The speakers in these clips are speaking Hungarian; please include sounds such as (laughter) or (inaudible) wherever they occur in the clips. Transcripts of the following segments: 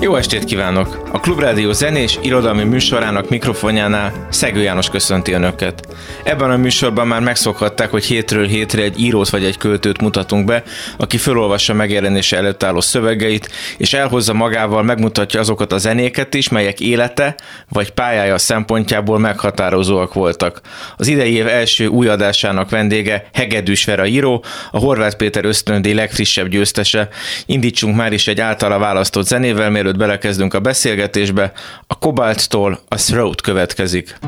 Jó estét kívánok! A Klubrádió zenés irodalmi műsorának mikrofonjánál Szegő János köszönti Önöket. Ebben a műsorban már megszokhatták, hogy hétről hétre egy írót vagy egy költőt mutatunk be, aki felolvassa megjelenése előtt álló szövegeit, és elhozza magával, megmutatja azokat a zenéket is, melyek élete vagy pályája szempontjából meghatározóak voltak. Az idei év első új adásának vendége Hegedűs Vera író, a Horváth Péter ösztöndi legfrissebb győztese. Indítsunk már is egy általa választott zenével, mielőtt belekezdünk a beszélgetésbe. A Kobalttól a Throat következik.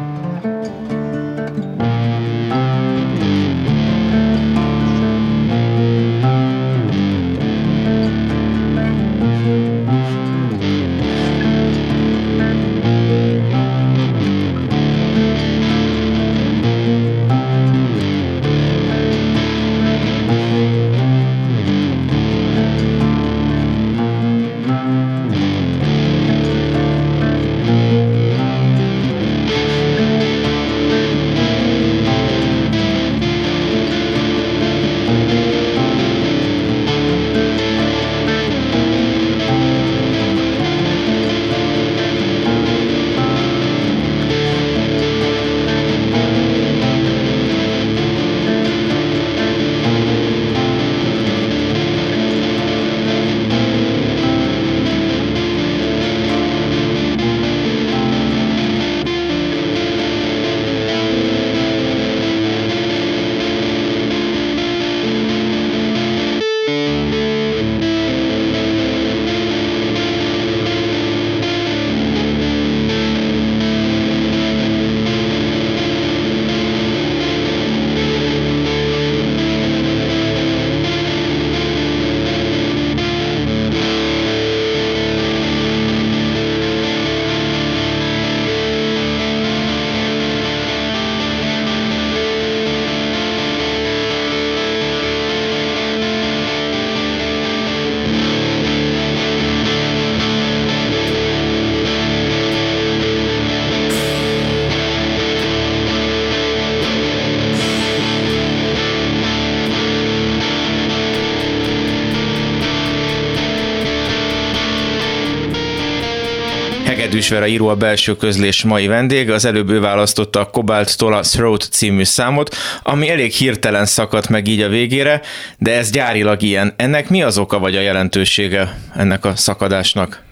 Vera író a belső közlés mai vendég, az előbb ő választotta a Cobalt Tola Throat című számot, ami elég hirtelen szakadt meg így a végére, de ez gyárilag ilyen. Ennek mi az oka vagy a jelentősége ennek a szakadásnak?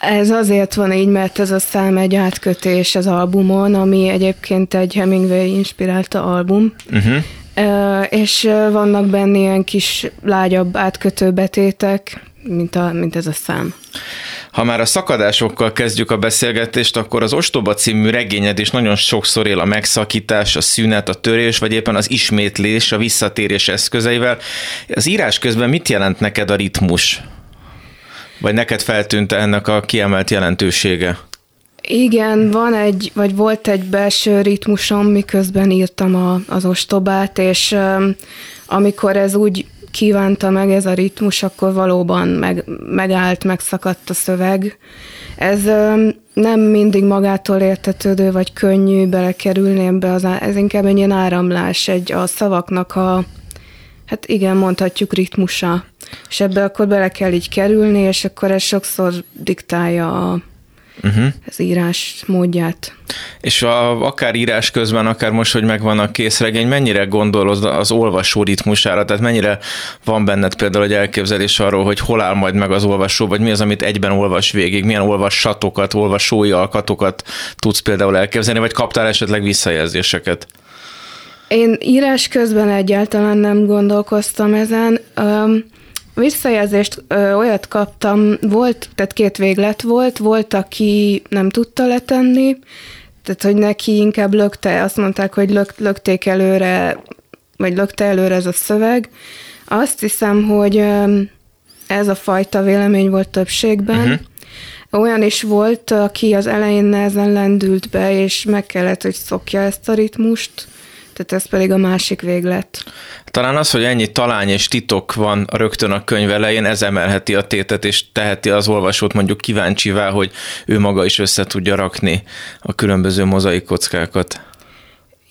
Ez azért van így, mert ez a szám egy átkötés az albumon, ami egyébként egy Hemingway inspirálta album. Uh-huh. És vannak benne ilyen kis lágyabb átkötő betétek, mint, a, mint ez a szám. Ha már a szakadásokkal kezdjük a beszélgetést, akkor az Ostoba című regényed is nagyon sokszor él a megszakítás, a szünet, a törés, vagy éppen az ismétlés, a visszatérés eszközeivel. Az írás közben mit jelent neked a ritmus? Vagy neked feltűnt ennek a kiemelt jelentősége? Igen, van egy, vagy volt egy belső ritmusom, miközben írtam a, az ostobát, és um, amikor ez úgy kívánta meg ez a ritmus, akkor valóban meg, megállt, megszakadt a szöveg. Ez nem mindig magától értetődő, vagy könnyű belekerülni ebbe, az, ez inkább egy ilyen áramlás, egy a szavaknak a, hát igen, mondhatjuk ritmusa. És ebbe akkor bele kell így kerülni, és akkor ez sokszor diktálja a, uh-huh. az írás módját. És a, akár írás közben, akár most, hogy megvan a készregény, mennyire gondolod az olvasó ritmusára? Tehát mennyire van benned például egy elképzelés arról, hogy hol áll majd meg az olvasó, vagy mi az, amit egyben olvas végig, milyen olvassatokat, olvasói alkatokat tudsz például elképzelni, vagy kaptál esetleg visszajelzéseket? Én írás közben egyáltalán nem gondolkoztam ezen. Um, Visszajelzést ö, olyat kaptam, volt, tehát két véglet volt, volt, aki nem tudta letenni, tehát hogy neki inkább lökte, azt mondták, hogy lök, lökték előre, vagy lökte előre ez a szöveg. Azt hiszem, hogy ö, ez a fajta vélemény volt többségben. Uh-huh. Olyan is volt, aki az elején nehezen lendült be, és meg kellett, hogy szokja ezt a ritmust, tehát ez pedig a másik véglet. Talán az, hogy ennyi talány és titok van rögtön a könyv elején, ez emelheti a tétet, és teheti az olvasót mondjuk kíváncsivá, hogy ő maga is össze tudja rakni a különböző mozaik kockákat.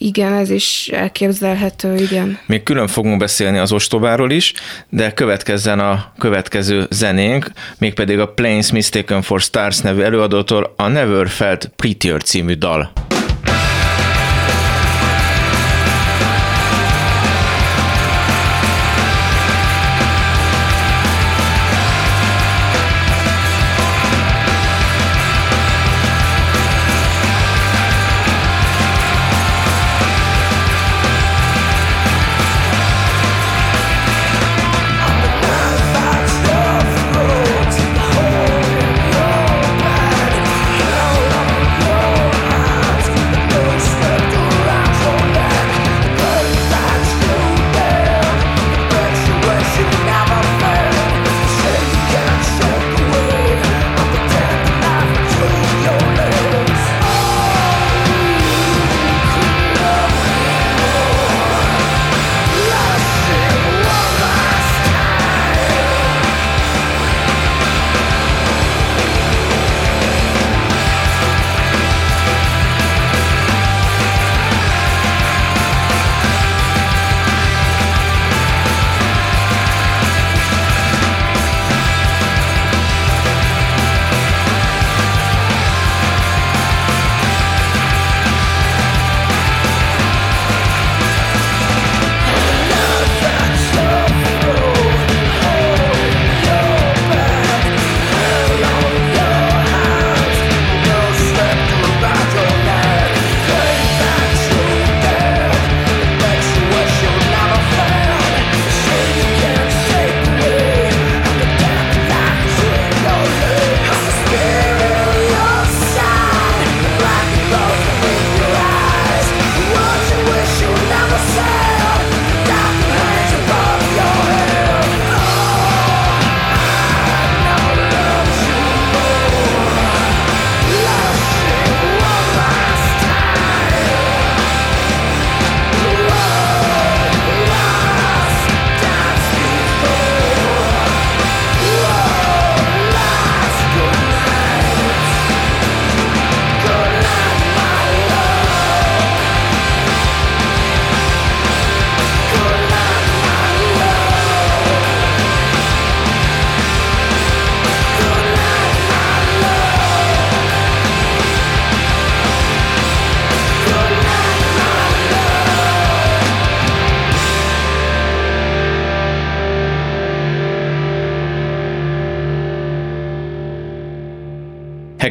Igen, ez is elképzelhető, igen. Még külön fogunk beszélni az ostobáról is, de következzen a következő zenénk, mégpedig a Planes Mistaken for Stars nevű előadótól a Never Felt Prettier című dal.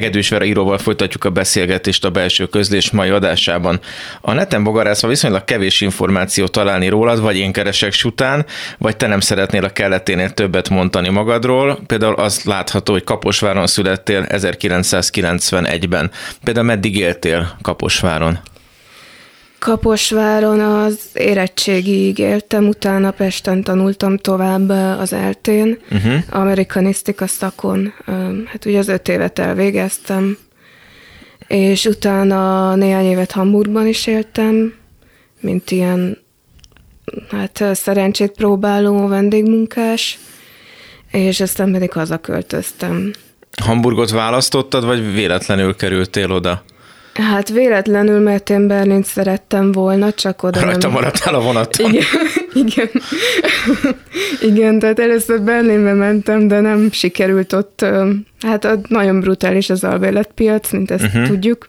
Hegedűs Vera íróval folytatjuk a beszélgetést a belső közlés mai adásában. A neten bogarászva viszonylag kevés információ találni rólad, vagy én keresek után, vagy te nem szeretnél a kelleténél többet mondani magadról. Például az látható, hogy Kaposváron születtél 1991-ben. Például meddig éltél Kaposváron? Kaposváron az érettségig éltem, utána Pesten tanultam tovább az eltén, uh-huh. amerikanisztika szakon. Hát ugye az öt évet elvégeztem, és utána néhány évet Hamburgban is éltem, mint ilyen hát szerencsét próbáló vendégmunkás, és aztán pedig hazaköltöztem. Hamburgot választottad, vagy véletlenül kerültél oda? Hát véletlenül, mert én Berlin szerettem volna, csak oda Rajta nem... maradtál a vonaton. Igen, igen. igen, tehát először Berlinbe mentem, de nem sikerült ott, hát ott nagyon brutális az albérletpiac, mint ezt uh-huh. tudjuk.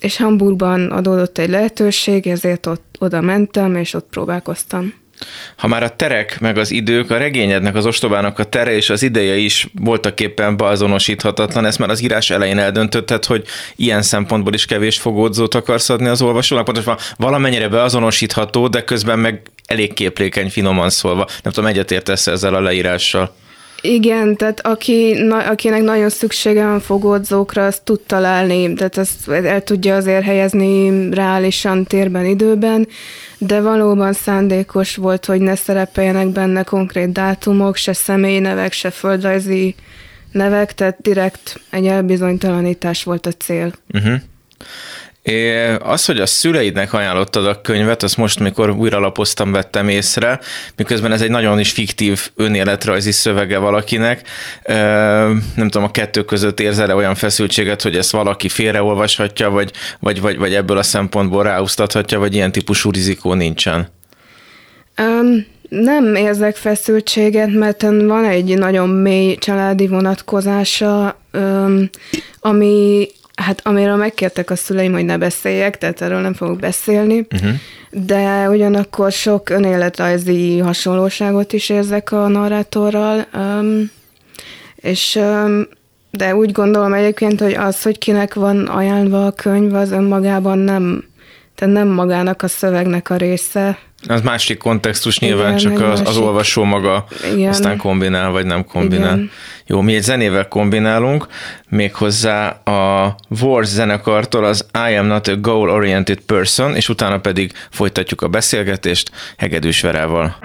És Hamburgban adódott egy lehetőség, ezért ott oda mentem, és ott próbálkoztam. Ha már a terek, meg az idők, a regényednek, az ostobának a tere és az ideje is voltak éppen beazonosíthatatlan, ezt már az írás elején eldöntötted, hogy ilyen szempontból is kevés fogódzót akarsz adni az olvasónak, pontosan valamennyire beazonosítható, de közben meg elég képlékeny, finoman szólva. Nem tudom, egyetértesz ezzel a leírással? Igen, tehát aki, na, akinek nagyon szüksége van fogódzókra, azt tud találni, tehát ezt el tudja azért helyezni reálisan térben, időben, de valóban szándékos volt, hogy ne szerepeljenek benne konkrét dátumok, se személyi nevek, se földrajzi nevek, tehát direkt egy elbizonytalanítás volt a cél. Uh-huh. É, az, hogy a szüleidnek ajánlottad a könyvet, azt most, mikor újra lapoztam, vettem észre, miközben ez egy nagyon is fiktív önéletrajzi szövege valakinek. Nem tudom, a kettő között érzel-e olyan feszültséget, hogy ezt valaki félreolvashatja, vagy, vagy, vagy, vagy ebből a szempontból ráúsztathatja, vagy ilyen típusú rizikó nincsen? Um, nem érzek feszültséget, mert van egy nagyon mély családi vonatkozása, ami Hát amiről megkértek a szüleim, hogy ne beszéljek, tehát erről nem fogok beszélni, uh-huh. de ugyanakkor sok önéletrajzi hasonlóságot is érzek a narrátorral, um, és um, de úgy gondolom egyébként, hogy az, hogy kinek van ajánlva a könyv, az önmagában nem, tehát nem magának a szövegnek a része, az másik kontextus nyilván, Igen, csak az, az olvasó maga Igen. aztán kombinál, vagy nem kombinál. Igen. Jó, mi egy zenével kombinálunk, méghozzá a Wars zenekartól az I am not a goal-oriented person, és utána pedig folytatjuk a beszélgetést Hegedűs Verával.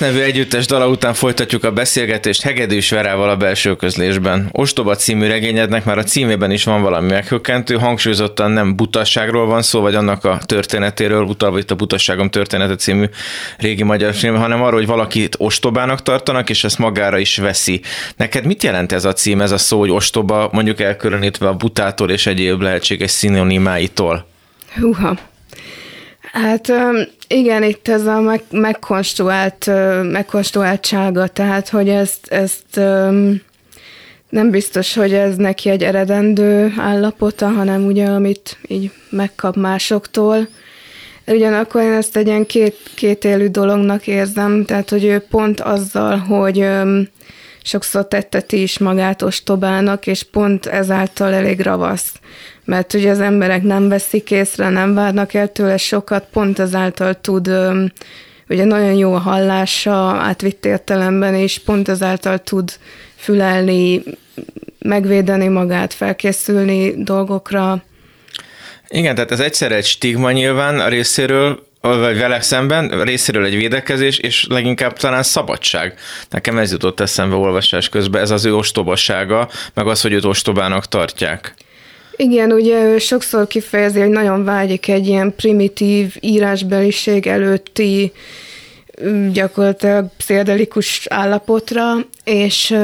Nevű együttes dala után folytatjuk a beszélgetést Hegedűs Verával a belső közlésben. Ostoba című regényednek már a címében is van valami meghökkentő, hangsúlyozottan nem butasságról van szó, vagy annak a történetéről, utalva itt a Butasságom története című régi magyar film, hanem arról, hogy valakit ostobának tartanak, és ezt magára is veszi. Neked mit jelent ez a cím, ez a szó, hogy ostoba, mondjuk elkülönítve a butától és egyéb lehetséges szinonimáitól? Húha. Hát igen, itt ez a meg, megkonstruált, megkonstruáltsága, tehát hogy ezt, ezt nem biztos, hogy ez neki egy eredendő állapota, hanem ugye, amit így megkap másoktól. Ugyanakkor én ezt egy ilyen két, két élő dolognak érzem, tehát hogy ő pont azzal, hogy sokszor tetteti is magát ostobának, és pont ezáltal elég ravasz mert ugye az emberek nem veszik észre, nem várnak el tőle sokat, pont ezáltal tud ugye nagyon jó a hallása átvitt értelemben, és pont ezáltal tud fülelni, megvédeni magát, felkészülni dolgokra. Igen, tehát ez egyszer egy stigma nyilván a részéről, vagy vele szemben, részéről egy védekezés, és leginkább talán szabadság. Nekem ez jutott eszembe olvasás közben, ez az ő ostobasága, meg az, hogy őt ostobának tartják. Igen, ugye ő sokszor kifejezi, hogy nagyon vágyik egy ilyen primitív írásbeliség előtti gyakorlatilag pszichedelikus állapotra, és,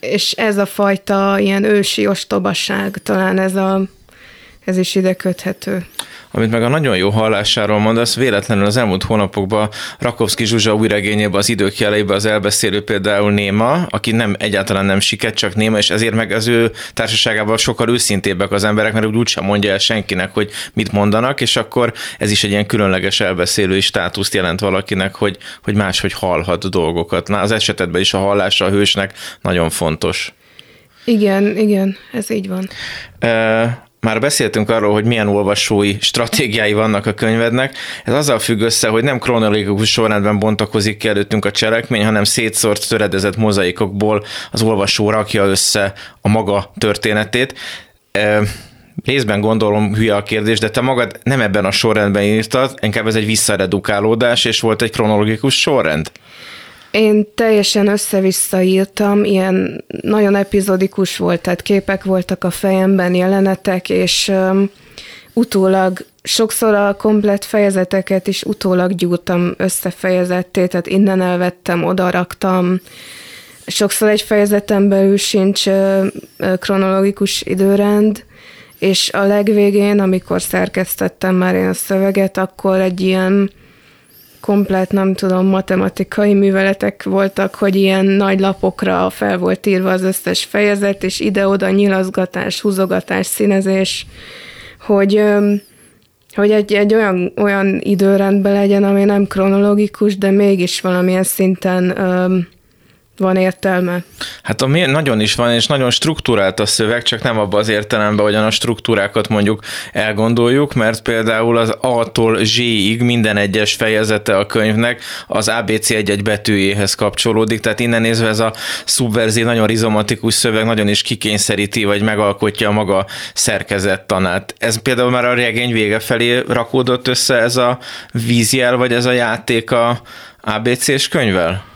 és ez a fajta ilyen ősi ostobaság, talán ez, a, ez is ide köthető. Amit meg a nagyon jó hallásáról mondasz, véletlenül az elmúlt hónapokban Rakovszki Zsuzsa új regényében az idők jeleiben az elbeszélő például Néma, aki nem egyáltalán nem siket, csak Néma, és ezért meg az ő társaságában sokkal őszintébbek az emberek, mert úgy úgysem mondja el senkinek, hogy mit mondanak, és akkor ez is egy ilyen különleges elbeszélői státuszt jelent valakinek, hogy, hogy máshogy hallhat dolgokat. Na, az esetedben is a hallása a hősnek nagyon fontos. Igen, igen, ez így van. E- már beszéltünk arról, hogy milyen olvasói stratégiái vannak a könyvednek. Ez azzal függ össze, hogy nem kronológikus sorrendben bontakozik ki előttünk a cselekmény, hanem szétszórt, töredezett mozaikokból az olvasó rakja össze a maga történetét. Részben gondolom hülye a kérdés, de te magad nem ebben a sorrendben írtad, inkább ez egy visszaredukálódás, és volt egy kronológikus sorrend. Én teljesen össze-vissza írtam, ilyen nagyon epizodikus volt, tehát képek voltak a fejemben, jelenetek, és um, utólag sokszor a komplet fejezeteket is utólag gyúrtam összefejezetté, tehát innen elvettem, oda raktam. Sokszor egy fejezeten belül sincs kronológikus időrend, és a legvégén, amikor szerkesztettem már én a szöveget, akkor egy ilyen komplet, nem tudom, matematikai műveletek voltak, hogy ilyen nagy lapokra fel volt írva az összes fejezet, és ide-oda nyilazgatás, húzogatás, színezés, hogy hogy egy, egy olyan, olyan időrendben legyen, ami nem kronológikus, de mégis valamilyen szinten van értelme. Hát a nagyon is van, és nagyon struktúrált a szöveg, csak nem abban az értelemben, hogyan a struktúrákat mondjuk elgondoljuk, mert például az A-tól Z-ig minden egyes fejezete a könyvnek az ABC egy-egy betűjéhez kapcsolódik, tehát innen nézve ez a szubverzív, nagyon rizomatikus szöveg nagyon is kikényszeríti, vagy megalkotja a maga szerkezettanát. Ez például már a regény vége felé rakódott össze ez a vízjel, vagy ez a játék a ABC-s könyvvel?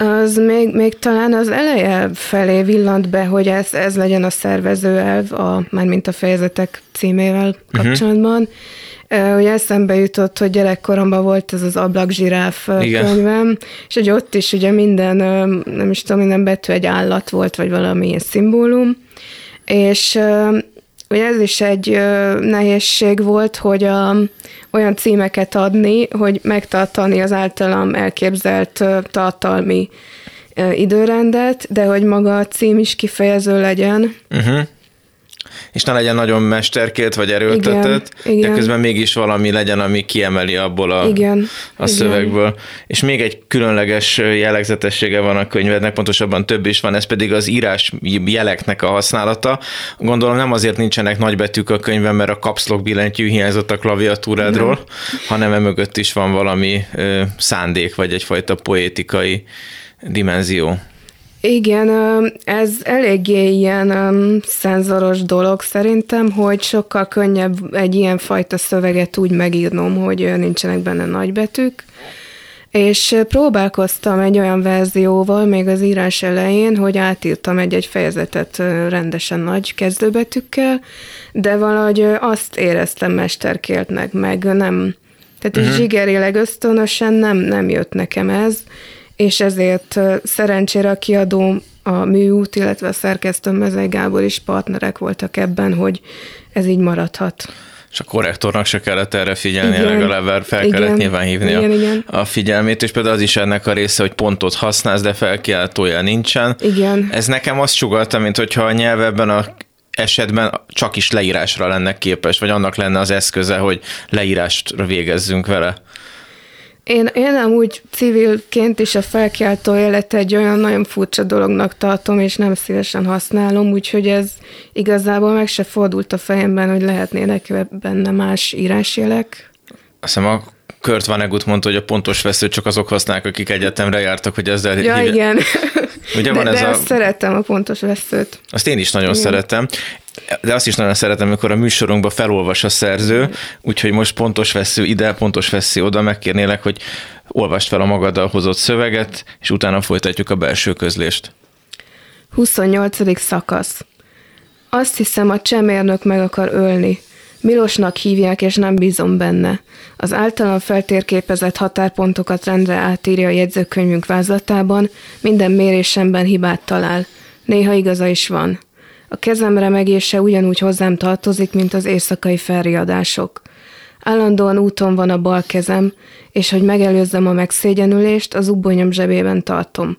Az még, még talán az eleje felé villant be, hogy ez, ez legyen a szervezőelv, a, mármint a fejezetek címével mhm. kapcsolatban. Uh-huh. Ugye eszembe jutott, hogy gyerekkoromban volt ez az ablakzsiráf Igen. könyvem, és hogy ott is ugye minden, nem is tudom, minden betű egy állat volt, vagy valamilyen szimbólum, és ugye ez is egy nehézség volt, hogy a, olyan címeket adni, hogy megtartani az általam elképzelt tartalmi időrendet, de hogy maga a cím is kifejező legyen. Uh-huh és ne legyen nagyon mesterkélt vagy erőltetett, igen, igen. de közben mégis valami legyen, ami kiemeli abból a, igen, a szövegből. Igen. És még egy különleges jellegzetessége van a könyvednek, pontosabban több is van, ez pedig az írás jeleknek a használata. Gondolom nem azért nincsenek nagybetűk a könyvben, mert a kapszlok billentyű hiányzott a klaviatúrádról, nem. hanem emögött is van valami ö, szándék, vagy egyfajta poétikai dimenzió. Igen, ez eléggé ilyen szenzoros dolog szerintem, hogy sokkal könnyebb egy ilyen fajta szöveget úgy megírnom, hogy nincsenek benne nagybetűk. És próbálkoztam egy olyan verzióval még az írás elején, hogy átírtam egy-egy fejezetet rendesen nagy kezdőbetűkkel, de valahogy azt éreztem mesterkéltnek, meg nem, tehát uh-huh. zsigerileg ösztönösen nem, nem jött nekem ez, és ezért szerencsére a kiadó, a műút, illetve a szerkesztő Mezei Gábor is partnerek voltak ebben, hogy ez így maradhat. És a korrektornak se kellett erre figyelni, igen, legalább fel igen, kellett nyilván hívni igen, a, igen. a figyelmét, és például az is ennek a része, hogy pontot használsz, de felkiáltója nincsen. Igen. Ez nekem azt sugalta, mint hogyha a nyelv ebben a esetben csak is leírásra lenne képes, vagy annak lenne az eszköze, hogy leírást végezzünk vele. Én, én amúgy civilként is a felkiáltó élet egy olyan nagyon furcsa dolognak tartom, és nem szívesen használom, úgyhogy ez igazából meg se fordult a fejemben, hogy lehetnének benne más írásjelek. Azt hiszem a Kurt Vonnegut mondta, hogy a pontos veszőt csak azok használják, akik egyetemre jártak, hogy ezzel Ja, hív... igen. Ugye de, van ez de a... azt szerettem a pontos veszőt. Azt én is nagyon Igen. szeretem, de azt is nagyon szeretem, amikor a műsorunkba felolvas a szerző, úgyhogy most pontos vesző ide, pontos vesző oda, megkérnélek, hogy olvast fel a magaddal hozott szöveget, és utána folytatjuk a belső közlést. 28. szakasz. Azt hiszem, a csemérnök meg akar ölni. Milosnak hívják, és nem bízom benne. Az általam feltérképezett határpontokat rendre átírja a jegyzőkönyvünk vázlatában, minden mérésemben hibát talál. Néha igaza is van. A kezem remegése ugyanúgy hozzám tartozik, mint az éjszakai felriadások. Állandóan úton van a bal kezem, és hogy megelőzzem a megszégyenülést, az ubbonyom zsebében tartom.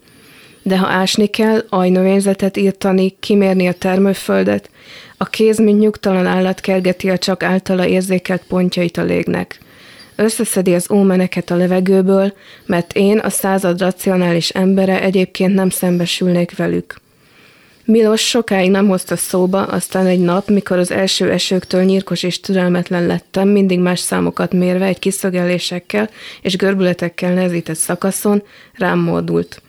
De ha ásni kell, ajnövényzetet írtani, kimérni a termőföldet, a kéz, mint nyugtalan állat kergeti a csak általa érzékelt pontjait a légnek. Összeszedi az ómeneket a levegőből, mert én, a század racionális embere egyébként nem szembesülnék velük. Milos sokáig nem hozta szóba, aztán egy nap, mikor az első esőktől nyírkos és türelmetlen lettem, mindig más számokat mérve egy kiszögelésekkel és görbületekkel nehezített szakaszon, rám mordult.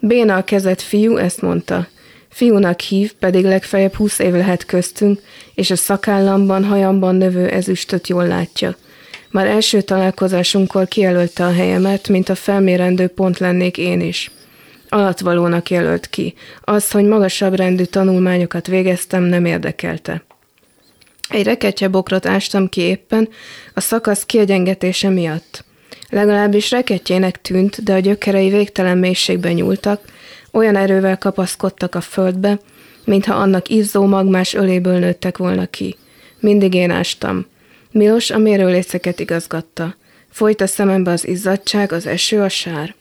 Béna a kezet fiú, ezt mondta. Fiúnak hív, pedig legfeljebb húsz év lehet köztünk, és a szakállamban, hajamban növő ezüstöt jól látja. Már első találkozásunkkor kijelölte a helyemet, mint a felmérendő pont lennék én is. Alatvalónak jelölt ki. Az, hogy magasabb rendű tanulmányokat végeztem, nem érdekelte. Egy reketje bokrot ástam ki éppen, a szakasz kiegyengetése miatt. Legalábbis reketjének tűnt, de a gyökerei végtelen mélységbe nyúltak, olyan erővel kapaszkodtak a földbe, mintha annak izzó magmás öléből nőttek volna ki. Mindig én ástam. Milos a mérőléceket igazgatta. Folyt a szemembe az izzadság, az eső, a sár.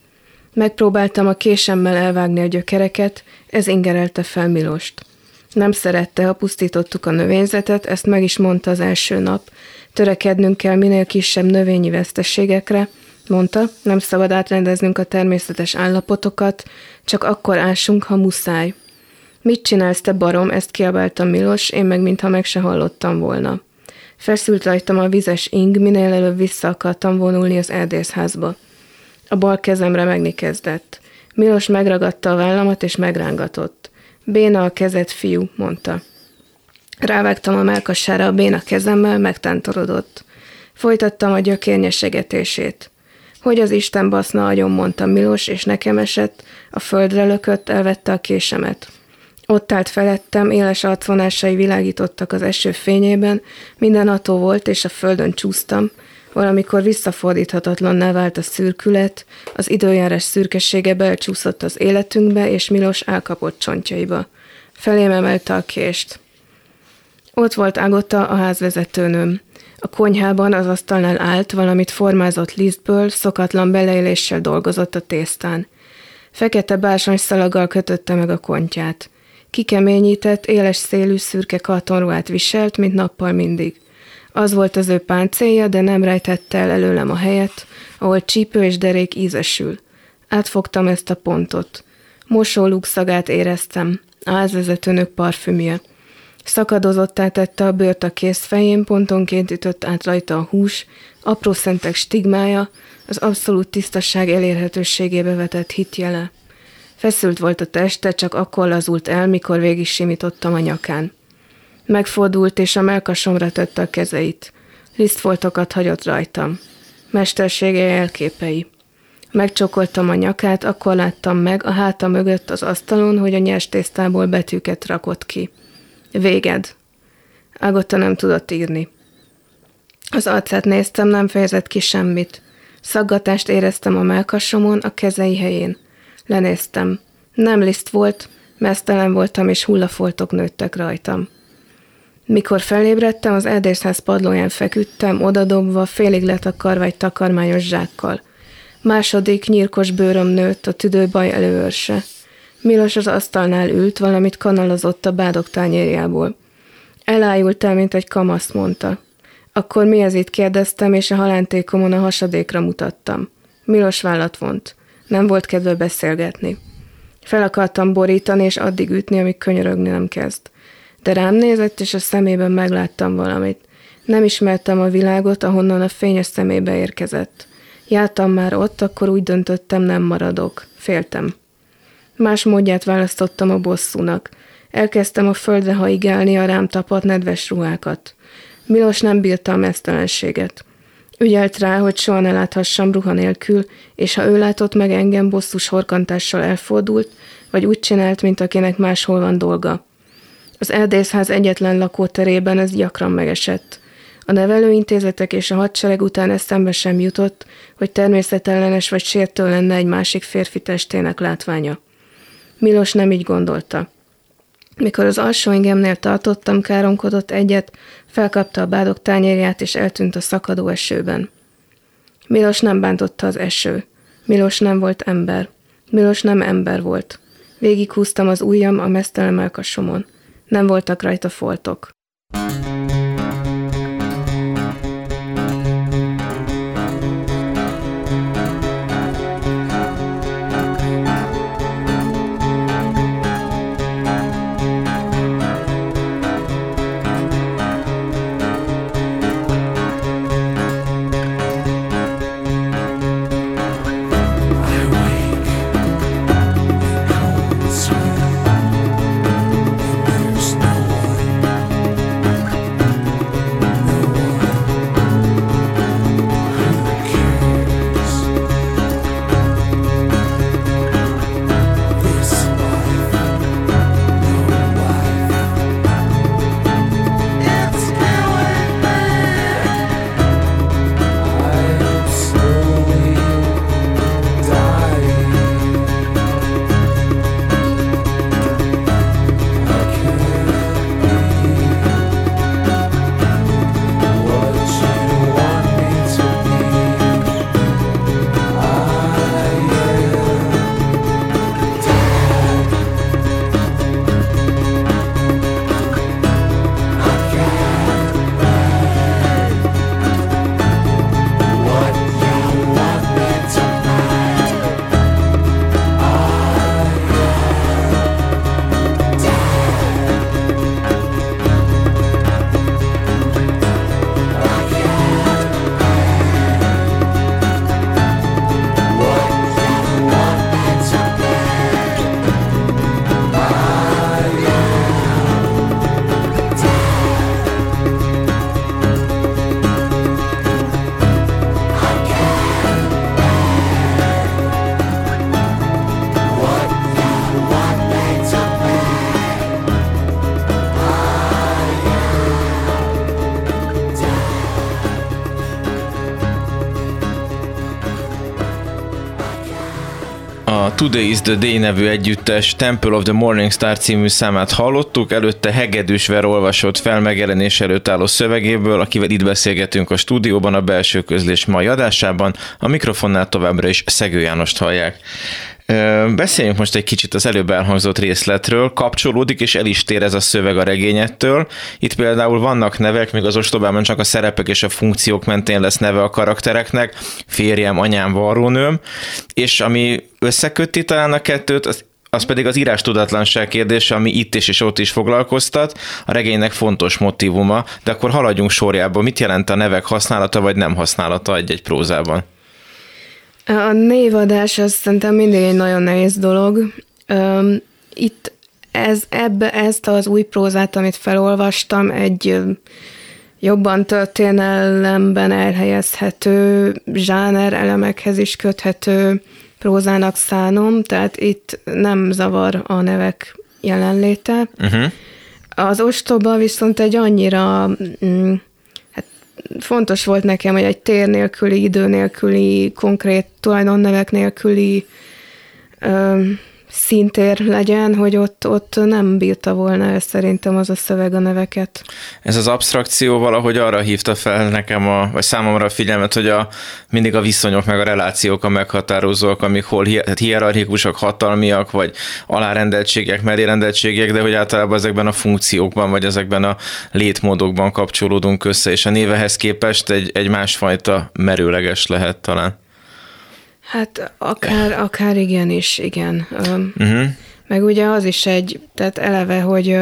Megpróbáltam a késemmel elvágni a gyökereket, ez ingerelte fel Milost. Nem szerette, ha pusztítottuk a növényzetet, ezt meg is mondta az első nap. Törekednünk kell minél kisebb növényi veszteségekre, mondta, nem szabad átrendeznünk a természetes állapotokat, csak akkor ásunk, ha muszáj. Mit csinálsz, te barom? Ezt kiabálta Milos, én meg mintha meg se hallottam volna. Feszült rajtam a vizes ing, minél előbb vissza akartam vonulni az erdészházba. A bal kezemre megni kezdett. Milos megragadta a vállamat és megrángatott. Béna a kezed, fiú, mondta. Rávágtam a melkassára a béna kezemmel, megtántorodott. Folytattam a gyökérnyesegetését. Hogy az Isten baszna agyon, mondta Milos, és nekem esett, a földre lökött, elvette a késemet. Ott állt felettem, éles arcvonásai világítottak az eső fényében, minden ató volt, és a földön csúsztam, valamikor visszafordíthatatlanná vált a szürkület, az időjárás szürkesége belcsúszott az életünkbe, és Milos elkapott csontjaiba. Felém emelte a kést. Ott volt Agota, a házvezetőnőm. A konyhában az asztalnál állt, valamit formázott lisztből, szokatlan beleéléssel dolgozott a tésztán. Fekete bársony szalaggal kötötte meg a kontját. Kikeményített, éles szélű szürke kartonruhát viselt, mint nappal mindig. Az volt az ő páncélja, de nem rejtette el előlem a helyet, ahol csípő és derék ízesül. Átfogtam ezt a pontot. Mosóluk szagát éreztem, a házvezetőnök parfümje. Szakadozottá tette a bőrt a készfején, pontonként ütött át rajta a hús, apró szentek stigmája, az abszolút tisztaság elérhetőségébe vetett hitjele. Feszült volt a teste, csak akkor lazult el, mikor végig simítottam a nyakán. Megfordult, és a melkasomra tette a kezeit. Lisztfoltokat hagyott rajtam. Mestersége jelképei. Megcsokoltam a nyakát, akkor láttam meg a háta mögött az asztalon, hogy a nyers tésztából betűket rakott ki. Véged. Ágotta nem tudott írni. Az arcát néztem, nem fejezett ki semmit. Szaggatást éreztem a melkasomon, a kezei helyén. Lenéztem. Nem liszt volt, mesztelen voltam, és hullafoltok nőttek rajtam. Mikor felébredtem, az erdészház padlóján feküdtem, odadobva, félig letakarva egy takarmányos zsákkal. Második nyírkos bőröm nőtt, a tüdőbaj előörse. Milos az asztalnál ült, valamit kanalazott a bádok tányérjából. Elájult el, mint egy kamasz, mondta. Akkor mi ez itt kérdeztem, és a halántékomon a hasadékra mutattam. Milos vállat vont. Nem volt kedve beszélgetni. Fel akartam borítani, és addig ütni, amíg könyörögni nem kezd. De rám nézett, és a szemében megláttam valamit. Nem ismertem a világot, ahonnan a fényes szemébe érkezett. Jártam már ott, akkor úgy döntöttem, nem maradok. Féltem. Más módját választottam a bosszúnak. Elkezdtem a földre haigálni a rám tapadt nedves ruhákat. Milos nem bírta a mesztelenséget. Ügyelt rá, hogy soha ne láthassam ruha nélkül, és ha ő látott meg engem bosszus horkantással elfordult, vagy úgy csinált, mint akinek máshol van dolga. Az erdészház egyetlen lakóterében ez gyakran megesett. A nevelőintézetek és a hadsereg után eszembe sem jutott, hogy természetellenes vagy sértő lenne egy másik férfi testének látványa. Milos nem így gondolta. Mikor az alsó ingemnél tartottam, káromkodott egyet, felkapta a bádok tányérját, és eltűnt a szakadó esőben. Milos nem bántotta az eső. Milos nem volt ember. Milos nem ember volt. Végighúztam az ujjam a mesztelen melkasomon. Nem voltak rajta foltok. Today is the Day nevű együttes Temple of the Morning Star című számát hallottuk, előtte hegedűsver olvasott fel megjelenés előtt álló szövegéből, akivel itt beszélgetünk a stúdióban a belső közlés mai adásában, a mikrofonnál továbbra is Szegő Jánost hallják. Beszéljünk most egy kicsit az előbb elhangzott részletről. Kapcsolódik és el is tér ez a szöveg a regényettől. Itt például vannak nevek, még az ostobában csak a szerepek és a funkciók mentén lesz neve a karaktereknek. Férjem, anyám, varrónőm. És ami összekötti talán a kettőt, az az pedig az írás tudatlanság kérdése, ami itt is és ott is foglalkoztat, a regénynek fontos motivuma, de akkor haladjunk sorjába. Mit jelent a nevek használata vagy nem használata egy-egy prózában? A névadás az szerintem mindig egy nagyon nehéz dolog. Itt ez, ebbe, ezt az új prózát, amit felolvastam, egy jobban történelemben elhelyezhető, zsáner elemekhez is köthető prózának szánom, tehát itt nem zavar a nevek jelenléte. Uh-huh. Az ostoba viszont egy annyira mm, fontos volt nekem, hogy egy tér nélküli, idő nélküli, konkrét tulajdonnevek nélküli szintér legyen, hogy ott, ott nem bírta volna el szerintem az a szöveg a neveket. Ez az abstrakció valahogy arra hívta fel nekem, a, vagy számomra a figyelmet, hogy a, mindig a viszonyok meg a relációk a meghatározóak, amik hol hát hierarchikusak, hatalmiak, vagy alárendeltségek, mellérendeltségek, de hogy általában ezekben a funkciókban, vagy ezekben a létmódokban kapcsolódunk össze, és a névehez képest egy, egy másfajta merőleges lehet talán. Hát akár, akár igen is, igen. Uh-huh. Meg ugye az is egy, tehát eleve, hogy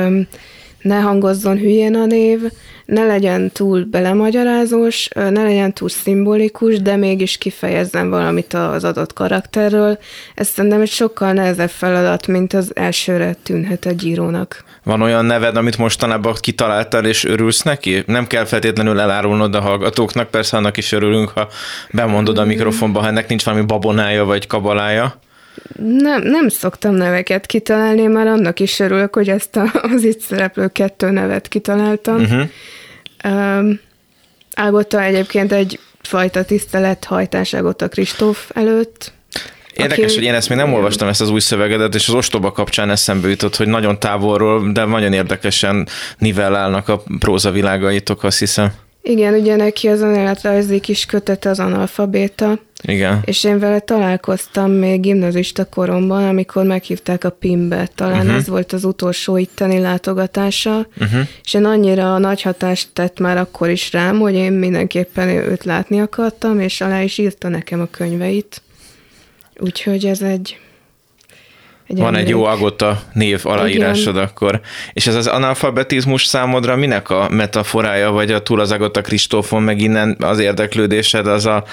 ne hangozzon hülyén a név, ne legyen túl belemagyarázós, ne legyen túl szimbolikus, de mégis kifejezzen valamit az adott karakterről. Ez szerintem egy sokkal nehezebb feladat, mint az elsőre tűnhet egy írónak. Van olyan neved, amit mostanában kitaláltál, és örülsz neki? Nem kell feltétlenül elárulnod a hallgatóknak, persze annak is örülünk, ha bemondod a mikrofonba, ha ennek nincs valami babonája vagy kabalája. Nem, nem szoktam neveket kitalálni, már annak is örülök, hogy ezt a, (laughs) az itt szereplő kettő nevet kitaláltam. Uh-huh. Um, Ágota egyébként egy fajta tisztelethajtás Ágota Kristóf előtt. Érdekes, aki... hogy én ezt még nem olvastam, ezt az új szövegedet, és az ostoba kapcsán eszembe jutott, hogy nagyon távolról, de nagyon érdekesen nivellálnak a prózavilágaitok, azt hiszem. Igen, ugye neki az önéletrajzi kis kötete az analfabéta. Igen. És én vele találkoztam még gimnazista koromban, amikor meghívták a PIM-be. Talán uh-huh. ez volt az utolsó itteni látogatása, uh-huh. és én annyira nagy hatást tett már akkor is rám, hogy én mindenképpen őt látni akartam, és alá is írta nekem a könyveit. Úgyhogy ez egy egy Van egy jó agota név aláírásod Igen. akkor. És ez az analfabetizmus számodra minek a metaforája, vagy a túl az agota Kristófon, meg innen az érdeklődésed az a,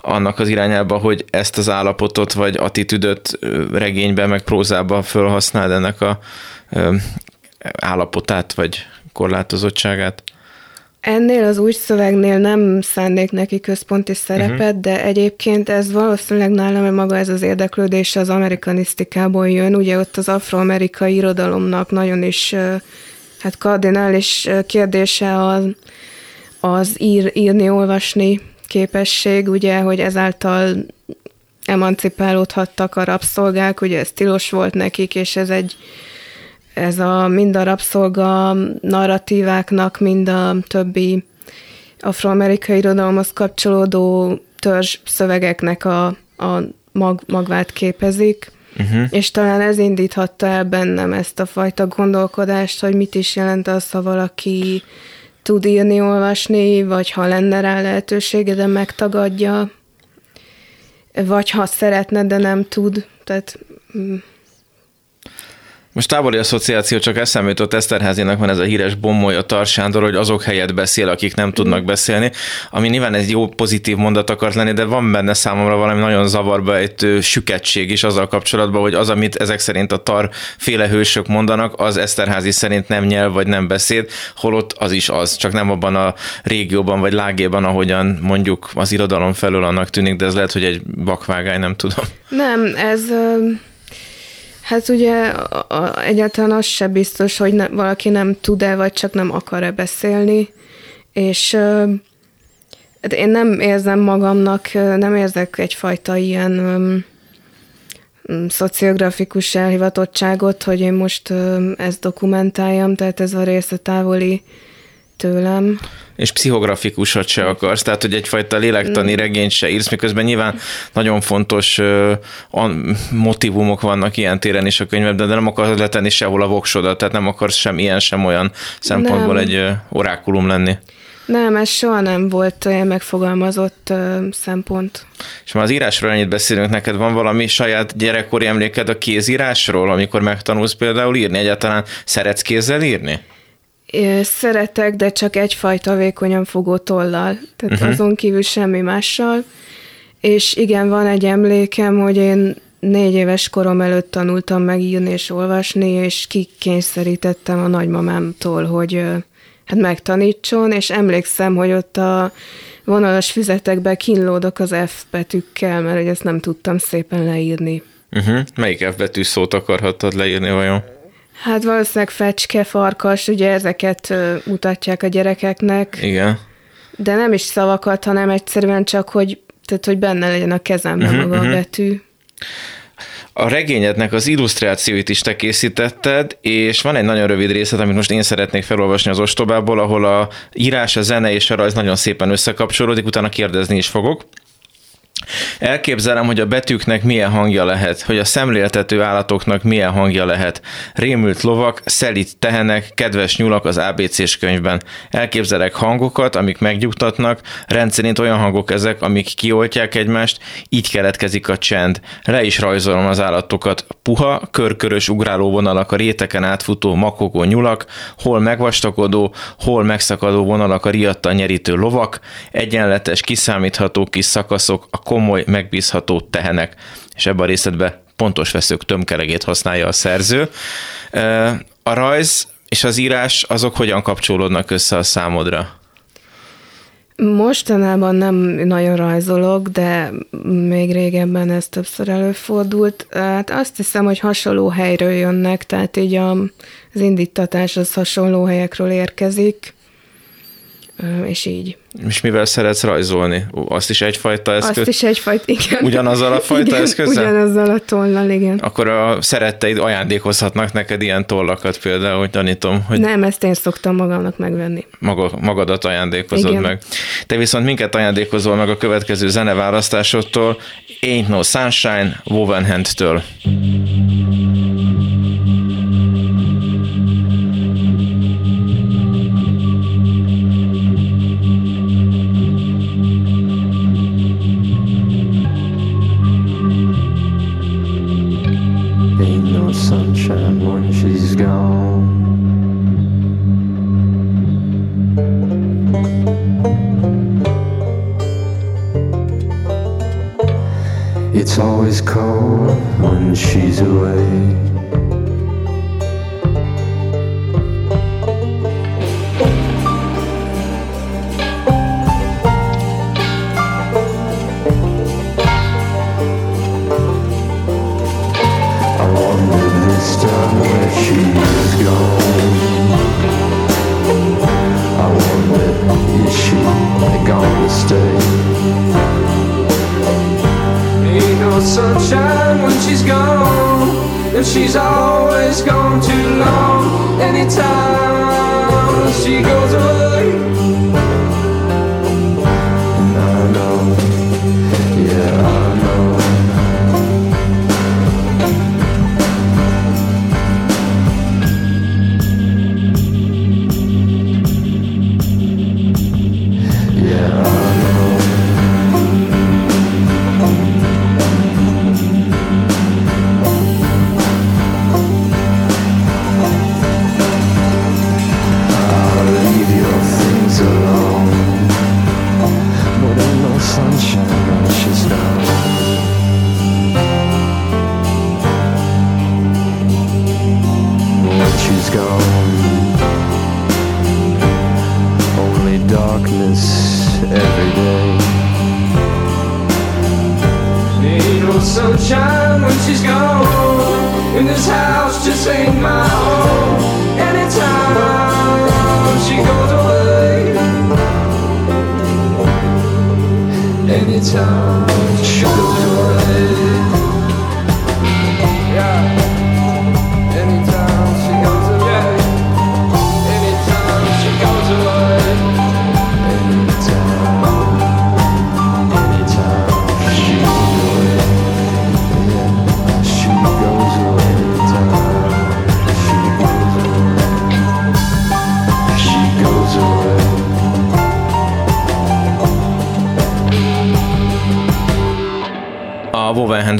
annak az irányába, hogy ezt az állapotot, vagy attitűdöt regényben, meg prózában felhasználd ennek a ö, állapotát, vagy korlátozottságát? Ennél az új szövegnél nem szánnék neki központi szerepet, uh-huh. de egyébként ez valószínűleg nálam maga ez az érdeklődés az amerikanisztikából jön. Ugye ott az afroamerikai irodalomnak nagyon is hát kardinális kérdése az, az ír, írni, olvasni képesség, ugye, hogy ezáltal emancipálódhattak a rabszolgák, ugye ez tilos volt nekik, és ez egy ez a mind a rabszolga narratíváknak, mind a többi afroamerikai irodalomhoz kapcsolódó törzs szövegeknek a, a mag, magvát képezik, uh-huh. és talán ez indíthatta el bennem ezt a fajta gondolkodást, hogy mit is jelent az, ha valaki tud írni, olvasni, vagy ha lenne rá lehetősége, de megtagadja, vagy ha szeretne, de nem tud. Tehát mm, most távoli asszociáció csak eszembe jutott Eszterházinak van ez a híres bommolja Tarsándor, hogy azok helyett beszél, akik nem tudnak beszélni, ami nyilván egy jó pozitív mondat akart lenni, de van benne számomra valami nagyon zavarba egy süketség is azzal kapcsolatban, hogy az, amit ezek szerint a tar féle hősök mondanak, az Eszterházi szerint nem nyelv vagy nem beszéd, holott az is az, csak nem abban a régióban vagy lágéban, ahogyan mondjuk az irodalom felől annak tűnik, de ez lehet, hogy egy vakvágány, nem tudom. Nem, ez Hát ugye a, a, egyáltalán az se biztos, hogy ne, valaki nem tud-e, vagy csak nem akar-e beszélni, és hát én nem érzem magamnak, nem érzek egyfajta ilyen um, szociografikus elhivatottságot, hogy én most um, ezt dokumentáljam, tehát ez a része távoli tőlem. És pszichografikusat se akarsz, tehát hogy egyfajta lélektani mm. regényt se írsz, miközben nyilván nagyon fontos uh, motivumok vannak ilyen téren is a könyvben, de nem akarsz letenni sehol a voksodat, tehát nem akarsz sem ilyen, sem olyan szempontból nem. egy uh, orákulum lenni. Nem, ez soha nem volt olyan megfogalmazott uh, szempont. És már az írásról ennyit beszélünk, neked van valami saját gyerekkori emléked a kézírásról, amikor megtanulsz például írni? Egyáltalán szeretsz kézzel írni? Szeretek, de csak egyfajta vékonyan fogó tollal, tehát uh-huh. azon kívül semmi mással. És igen, van egy emlékem, hogy én négy éves korom előtt tanultam megírni és olvasni, és kikényszerítettem a nagymamámtól, hogy hát megtanítson, és emlékszem, hogy ott a vonalas füzetekbe kínlódok az F betűkkel, mert hogy ezt nem tudtam szépen leírni. Uh-huh. Melyik F betű szót akarhattad leírni vajon? Hát valószínűleg fecske, farkas, ugye ezeket mutatják a gyerekeknek. Igen. De nem is szavakat, hanem egyszerűen csak, hogy, tehát, hogy benne legyen a kezemben uh-huh, maga uh-huh. a betű. A regényednek az illusztrációit is te készítetted, és van egy nagyon rövid részlet, amit most én szeretnék felolvasni az ostobából, ahol a írás, a zene és a rajz nagyon szépen összekapcsolódik, utána kérdezni is fogok. Elképzelem, hogy a betűknek milyen hangja lehet, hogy a szemléltető állatoknak milyen hangja lehet. Rémült lovak, szelit tehenek, kedves nyulak az ABC-s könyvben. Elképzelek hangokat, amik megnyugtatnak, rendszerint olyan hangok ezek, amik kioltják egymást, így keletkezik a csend. Le is rajzolom az állatokat. Puha, körkörös ugráló vonalak a réteken átfutó makogó nyulak, hol megvastagodó, hol megszakadó vonalak a riadtan nyerítő lovak, egyenletes, kiszámítható kis szakaszok, a komoly, megbízható tehenek. És ebben a részletben pontos veszők tömkelegét használja a szerző. A rajz és az írás azok hogyan kapcsolódnak össze a számodra? Mostanában nem nagyon rajzolok, de még régebben ez többször előfordult. Hát azt hiszem, hogy hasonló helyről jönnek, tehát így a, az indítatás az hasonló helyekről érkezik, és így. És mivel szeretsz rajzolni? Azt is egyfajta eszköz? Azt is egyfajta, igen. Ugyanazzal a fajta igen, eszközzel? Ugyanazzal a tollal, igen. Akkor a szeretteid ajándékozhatnak neked ilyen tollakat például, hogy tanítom, hogy... Nem, ezt én szoktam magamnak megvenni. Maga, magadat ajándékozod igen. meg. Te viszont minket ajándékozol meg a következő zeneválasztásodtól, Ain't No Sunshine, Woven Hand-től.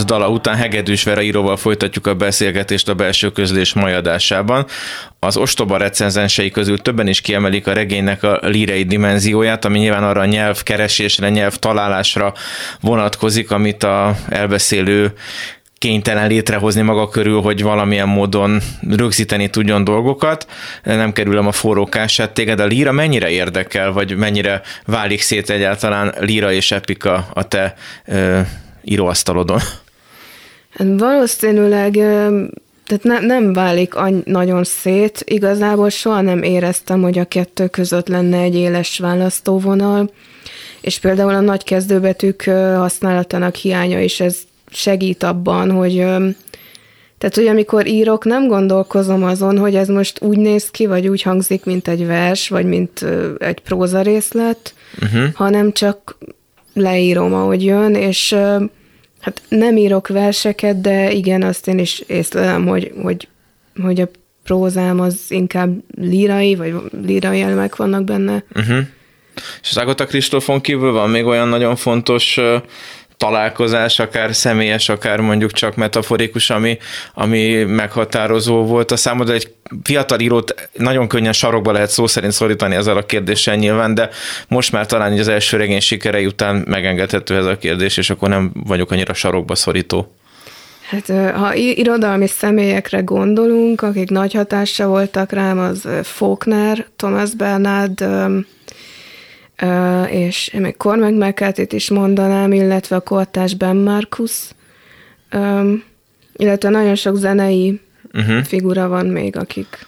Dala után Hegedűs Vera íróval folytatjuk a beszélgetést a belső közlés majadásában. Az ostoba recenzensei közül többen is kiemelik a regénynek a lírei dimenzióját, ami nyilván arra a nyelvkeresésre, nyelvtalálásra vonatkozik, amit a elbeszélő kénytelen létrehozni maga körül, hogy valamilyen módon rögzíteni tudjon dolgokat. Nem kerülöm a forrókását. Téged a líra mennyire érdekel, vagy mennyire válik szét egyáltalán líra és epika a te ö, íróasztalodon? Valószínűleg tehát ne, nem válik nagyon szét. Igazából soha nem éreztem, hogy a kettő között lenne egy éles választóvonal, és például a nagy kezdőbetűk használatának hiánya is ez segít abban, hogy tehát, hogy amikor írok, nem gondolkozom azon, hogy ez most úgy néz ki, vagy úgy hangzik, mint egy vers, vagy mint egy próza részlet, uh-huh. hanem csak leírom, ahogy jön, és hát nem írok verseket, de igen, azt én is észlelem, hogy, hogy, hogy a prózám az inkább lírai, vagy lírai elemek vannak benne. Uh-huh. És az Agata Kristófon kívül van még olyan nagyon fontos találkozás, akár személyes, akár mondjuk csak metaforikus, ami, ami meghatározó volt a számodra. Egy fiatal írót nagyon könnyen sarokba lehet szó szerint szorítani ezzel a kérdéssel nyilván, de most már talán az első regény sikerei után megengedhető ez a kérdés, és akkor nem vagyok annyira sarokba szorító. Hát ha irodalmi személyekre gondolunk, akik nagy hatása voltak rám, az Faulkner, Thomas Bernard, és én még Cormac mccarthy is mondanám, illetve a kortás Ben Marcus, illetve nagyon sok zenei uh-huh. figura van még, akik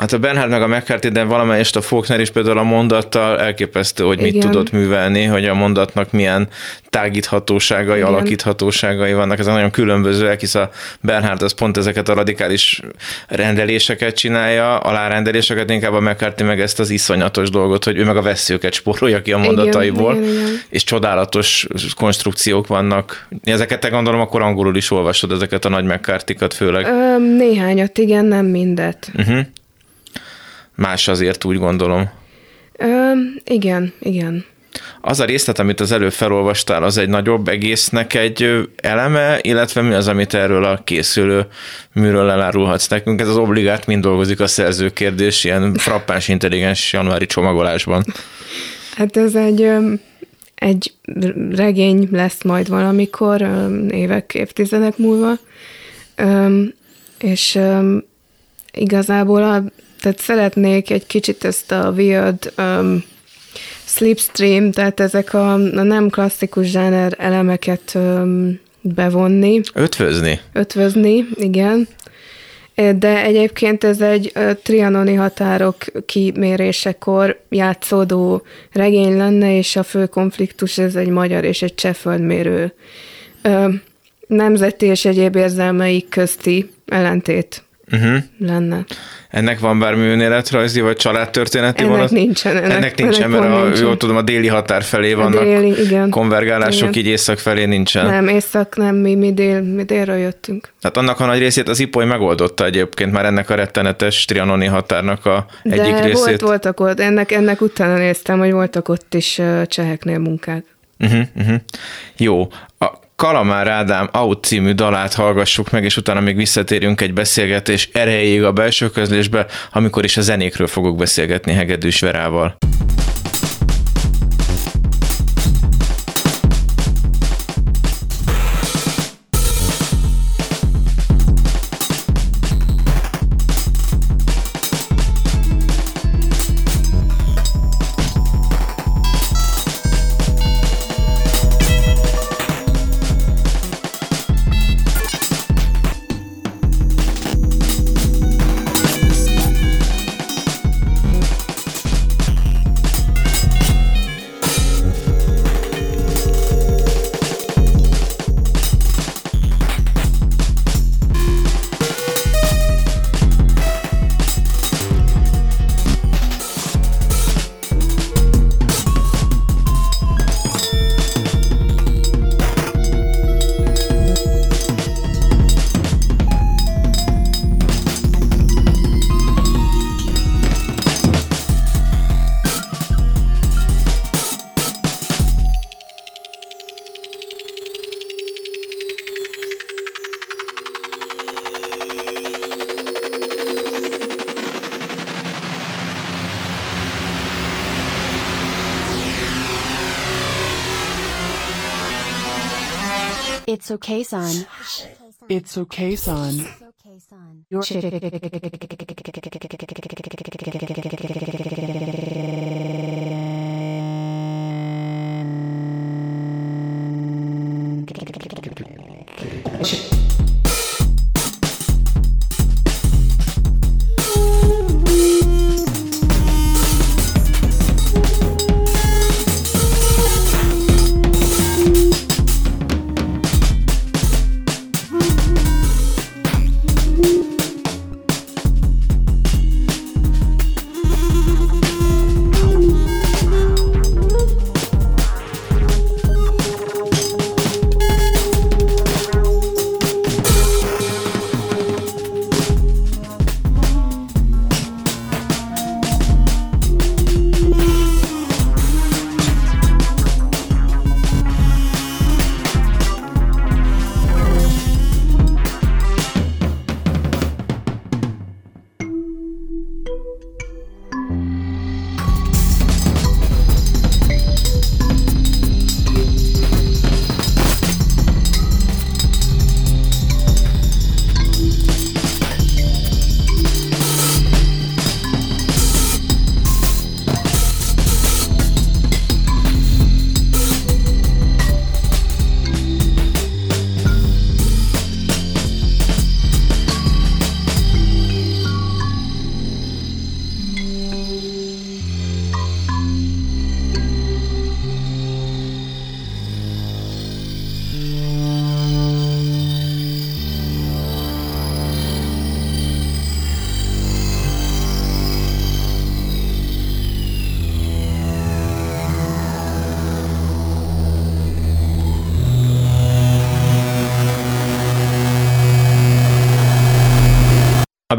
Hát a Bernhard meg a McCarthy, de valamelyest a Faulkner is például a mondattal elképesztő, hogy mit Igen. tudott művelni, hogy a mondatnak milyen tágíthatóságai, Igen. alakíthatóságai vannak. Ez nagyon különbözőek, hisz a Bernhard az pont ezeket a radikális rendeléseket csinálja, alárendeléseket, inkább a McCarthy meg ezt az iszonyatos dolgot, hogy ő meg a veszőket spórolja ki a mondataiból, Igen, Igen, Igen. és csodálatos konstrukciók vannak. Ezeket te gondolom, akkor angolul is olvasod ezeket a nagy mccarthy főleg. Ö, néhányat, igen, nem mindet. Uh-huh más azért úgy gondolom. Ö, igen, igen. Az a részlet, amit az előbb felolvastál, az egy nagyobb egésznek egy eleme, illetve mi az, amit erről a készülő műről elárulhatsz nekünk? Ez az obligát mind dolgozik a szerzőkérdés ilyen frappáns, intelligens januári csomagolásban. Hát ez egy, egy regény lesz majd valamikor, évek, évtizedek múlva, és igazából a tehát szeretnék egy kicsit ezt a weird um, slipstream, tehát ezek a, a nem klasszikus zsáner elemeket um, bevonni. Ötvözni. Ötvözni, igen. De egyébként ez egy trianoni határok kimérésekor játszódó regény lenne, és a fő konfliktus ez egy magyar és egy cseh földmérő uh, nemzeti és egyéb érzelmeik közti ellentét uh-huh. lenne. Ennek van bármi önéletrajzi vagy családtörténeti ennek vonat? nincsen. Ennek, ennek nincsen, ennek mert a, nincsen. jól tudom, a déli határ felé vannak déli, igen. konvergálások, igen. így észak felé nincsen. Nem, észak nem, mi, mi, dél, mi délről jöttünk. Tehát annak a nagy részét az Ipoly megoldotta egyébként már ennek a rettenetes trianoni határnak a De egyik részét. Volt, voltak ott, ennek, ennek utána néztem, hogy voltak ott is cseheknél munkák. Uh-huh, uh-huh. Jó. A Kalamár Ádám Out című dalát hallgassuk meg, és utána még visszatérünk egy beszélgetés erejéig a belső közlésbe, amikor is a zenékről fogok beszélgetni Hegedűs Verával. It's okay, son. It's okay, son. You're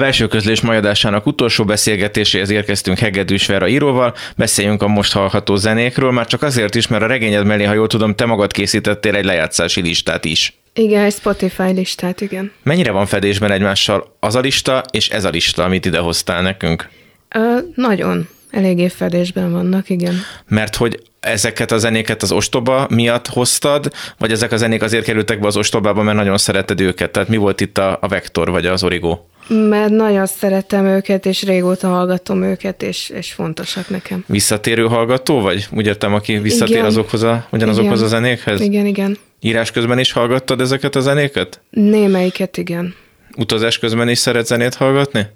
belső közlés majadásának utolsó beszélgetéséhez érkeztünk Hegedűs Vera íróval, beszéljünk a most hallható zenékről, már csak azért is, mert a regényed mellé, ha jól tudom, te magad készítettél egy lejátszási listát is. Igen, egy Spotify listát, igen. Mennyire van fedésben egymással az a lista és ez a lista, amit idehoztál nekünk? Ö, nagyon. Eléggé fedésben vannak, igen. Mert hogy ezeket a zenéket az ostoba miatt hoztad, vagy ezek a zenék azért kerültek be az ostobába, mert nagyon szereted őket? Tehát mi volt itt a, a vektor, vagy az origó? Mert nagyon szeretem őket, és régóta hallgatom őket, és, és fontosak nekem. Visszatérő hallgató vagy? Úgy értem, aki visszatér igen. azokhoz a, ugyanazokhoz igen. a zenékhez? Igen, igen. Írás közben is hallgattad ezeket a zenéket? Némelyiket, igen. Utazás közben is szeret zenét hallgatni?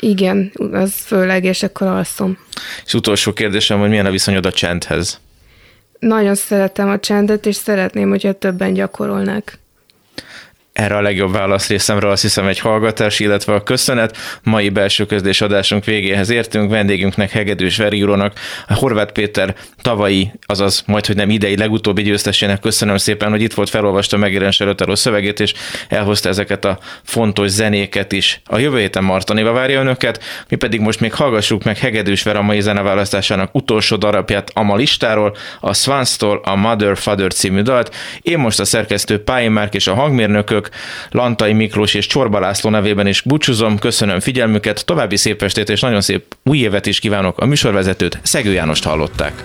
Igen, az főleg, és akkor alszom. És utolsó kérdésem, hogy milyen a viszonyod a csendhez? Nagyon szeretem a csendet, és szeretném, hogyha többen gyakorolnák. Erre a legjobb válasz részemről azt hiszem egy hallgatás, illetve a köszönet. Mai belső közlés adásunk végéhez értünk. Vendégünknek Hegedűs Verírónak, a Horváth Péter tavalyi, azaz majd, hogy nem idei legutóbbi győztesének köszönöm szépen, hogy itt volt, felolvasta megjelenés előtt a szövegét, és elhozta ezeket a fontos zenéket is. A jövő héten Martonéva várja önöket, mi pedig most még hallgassuk meg Hegedűs Vera mai zeneválasztásának utolsó darabját a listáról, a Swanstól a Mother Father című dalt. Én most a szerkesztő Pályi Márk és a hangmérnökök hallgatók, Lantai Miklós és Csorba László nevében is búcsúzom, köszönöm figyelmüket, további szép estét és nagyon szép új évet is kívánok. A műsorvezetőt Szegő Jánost hallották.